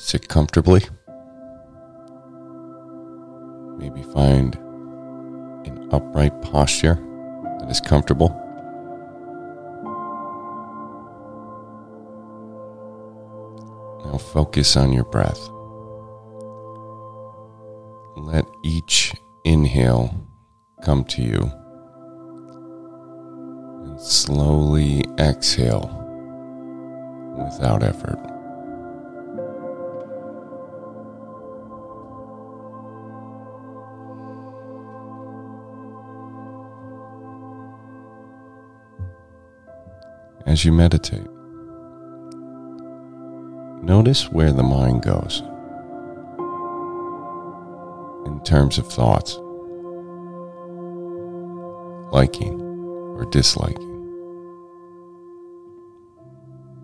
Sit comfortably. Maybe find an upright posture that is comfortable. Now focus on your breath. Let each inhale come to you. And slowly exhale without effort. As you meditate, notice where the mind goes in terms of thoughts, liking or disliking,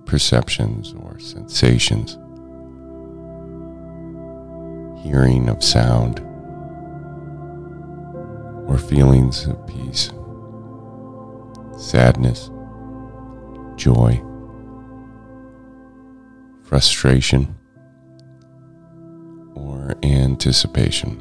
perceptions or sensations, hearing of sound, or feelings of peace, sadness, joy, frustration, or anticipation.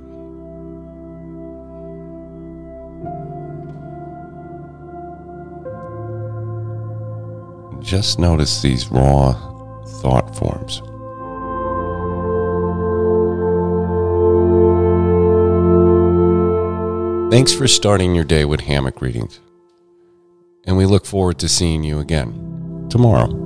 Just notice these raw thought forms. Thanks for starting your day with hammock readings. And we look forward to seeing you again tomorrow.